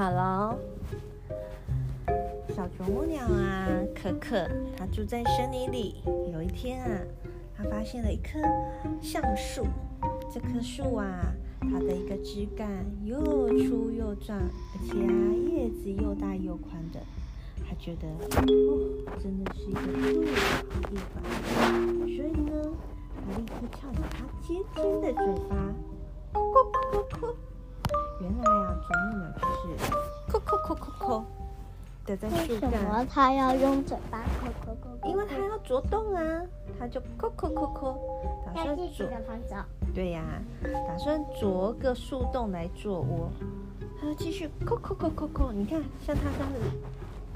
好喽。小啄木鸟啊，可可，它住在森林里。有一天啊，它发现了一棵橡树。这棵树啊，它的一个枝干又粗又壮，而且啊，叶子又大又宽的。它觉得哦，真的是一个特别好地方。所以呢，它立刻翘起它尖尖的嘴巴，叩叩叩叩。原来，叩叩叩叩叩。的在树干。为什么它要用嘴巴抠抠抠？因为它要啄洞啊，它就抠抠抠抠，打算啄。对呀、啊，打算啄个树洞来做窝。它要继续抠抠抠抠抠，你看，像它这样子，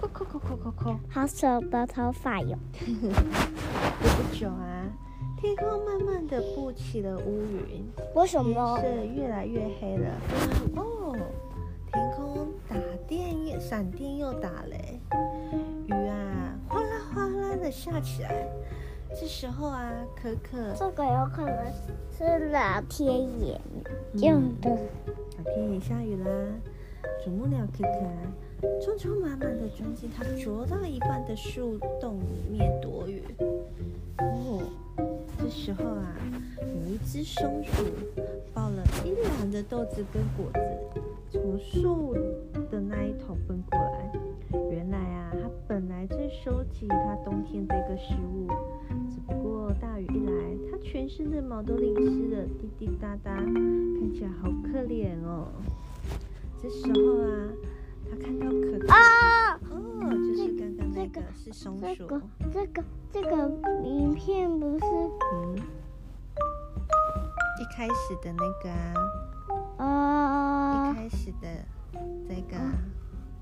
叩叩叩叩叩叩。好手的头发哟。过不久啊，天空慢慢的布起了乌云。为什么？是越来越黑了。哦。闪电又打雷，雨啊哗啦哗啦的下起来。这时候啊，可可，这个有可能是老天爷用的。老天爷下雨啦！啄木鸟可可匆匆忙忙的钻进它啄到一半的树洞里面躲雨。哦，这时候啊，有一只松鼠抱了一篮的豆子跟果子。从树的那一头奔过来，原来啊，它本来在收集它冬天的一个食物，只不过大雨一来，它全身的毛都淋湿了，滴滴答答，看起来好可怜哦。这时候啊，它看到可可啊，哦，就是刚刚那个是松鼠，这个这个这个影片不是嗯，一开始的那个啊。哦，一开始的这个，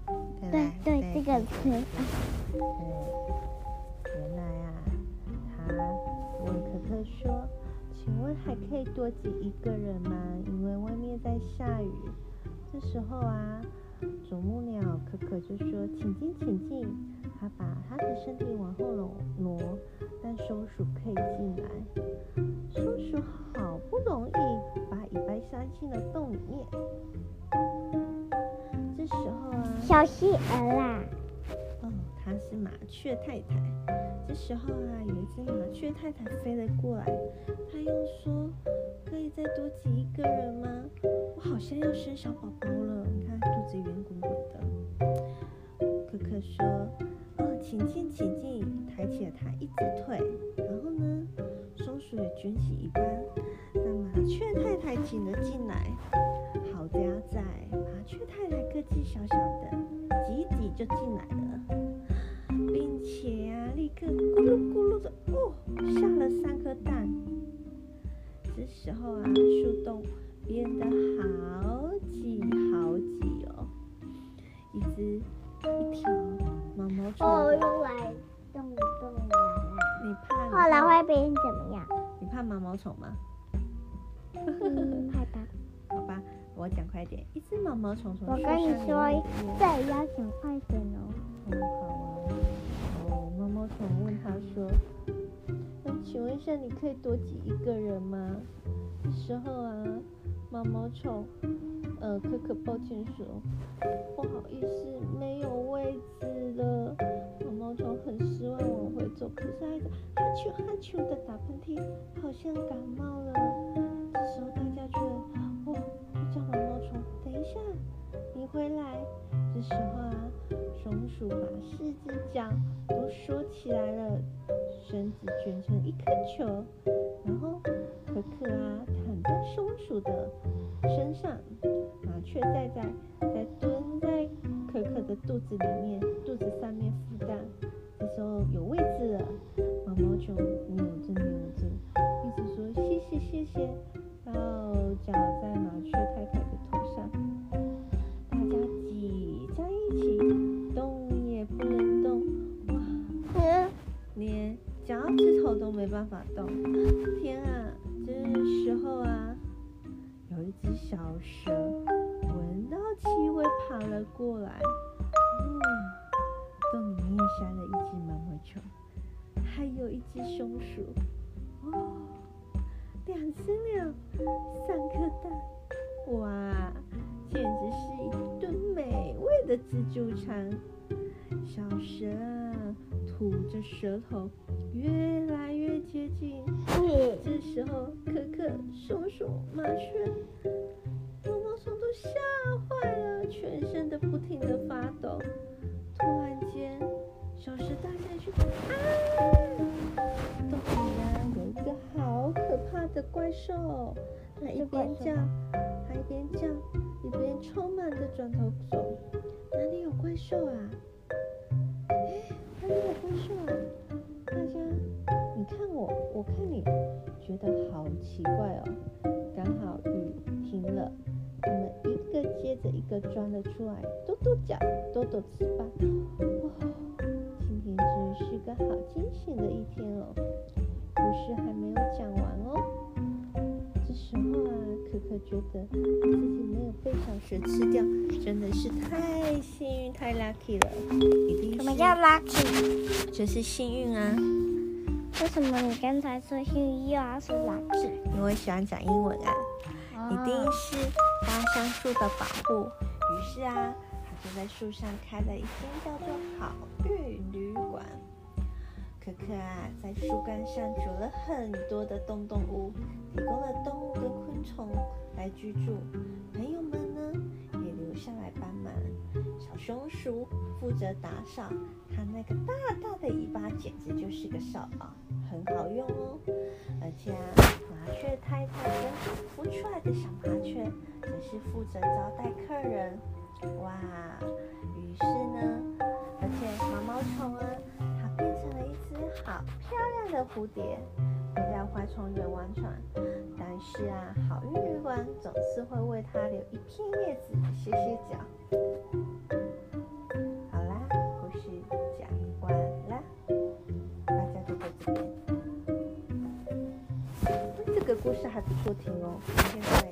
哦、对对，对，这个词。对，原来啊，他问可可说：“请问还可以多挤一个人吗？因为外面在下雨。”这时候啊，啄木鸟可可就说：“请进，请进。”他把他的身体往后挪挪，但松鼠可以进来。小企鹅啦。哦，它是麻雀太太。这时候啊，有一只麻雀太太飞了过来，它又说：“可以再多挤一个人吗？我好像要生小宝宝了，你看肚子圆滚滚的。”可可说。哦请进，请进，抬起了它一只腿，然后呢，松鼠也卷起尾巴，那麻雀太太挤了进来。好家在，麻雀太太个子小小的，就进来了，并且啊，立刻咕噜咕噜的哦，下了三颗蛋。这时候啊，树洞变得好挤好挤哦，一只一条。毛毛虫哦，用来动动来了。你怕？后来会变怎么样？你怕毛毛虫吗？嗯，害怕。我讲快点。一只毛毛虫虫我跟你说，再要讲快点哦。嗯，好啊。哦，毛毛虫问他说：“那请问一下，你可以多挤一个人吗？”这时候啊，毛毛虫。呃，可可抱歉说，不好意思，没有位置了。毛毛虫很失望往回走，可是还在哈啾哈啾的打喷嚏，好像感冒这时候啊，松鼠把四只脚都缩起来了，身子卷成一颗球，然后可可啊躺在松鼠的身上。麻雀在在在蹲在可可的肚子里面，肚子上面孵蛋。这时候有位置了，毛毛虫扭着扭着，办法动。天啊，这时候啊，有一只小蛇闻到。气味跑了过来，嗯，洞里面塞了一只毛毛虫，还有一只松鼠，哦，两只鸟，三颗蛋，哇，简直是一顿美味的自助餐。小蛇，吐着舌头，越来接近。这时候，可可、松鼠、麻雀、毛毛虫都吓坏了，全身都不停的发抖。突然间，小石大声说：“啊！洞里呀，有一个好可怕的怪兽！”它一边叫，还一边叫，一边充满的转头走。哪里有怪兽啊？哎，哪里有怪兽啊？我，我看你，觉得好奇怪哦。刚好雨停了，我们一个接着一个钻了出来，跺跺脚，抖抖翅膀。哇，今天真是个好惊险的一天哦。故事还没有讲完哦。这时候啊，可可觉得自己没有被小蛇吃掉，真的是太幸运、太 lucky 了。一定是什么叫 lucky？就是幸运啊。为什么你刚才说幸运又是哪句因为喜欢讲英文啊。一定是大橡树的保护。于是啊，他就在树上开了一间叫做好运旅馆。可可啊，在树干上筑了很多的洞洞屋，提供了动物跟昆虫来居住。朋友们呢，也留下来帮忙。小松鼠负责打扫，它那个大大的尾巴简直就是个扫把，很好用哦。而且啊，麻雀太太跟孵出来的小麻雀，则是负责招待客人。哇，于是呢，而且毛毛虫啊。它变成了一只好漂亮的蝴蝶，回到花丛园玩耍。但是啊，好运旅馆总是会为他留一片叶子歇歇脚。好啦，故事讲完啦，大家就在这边。这个故事还不错听哦，现在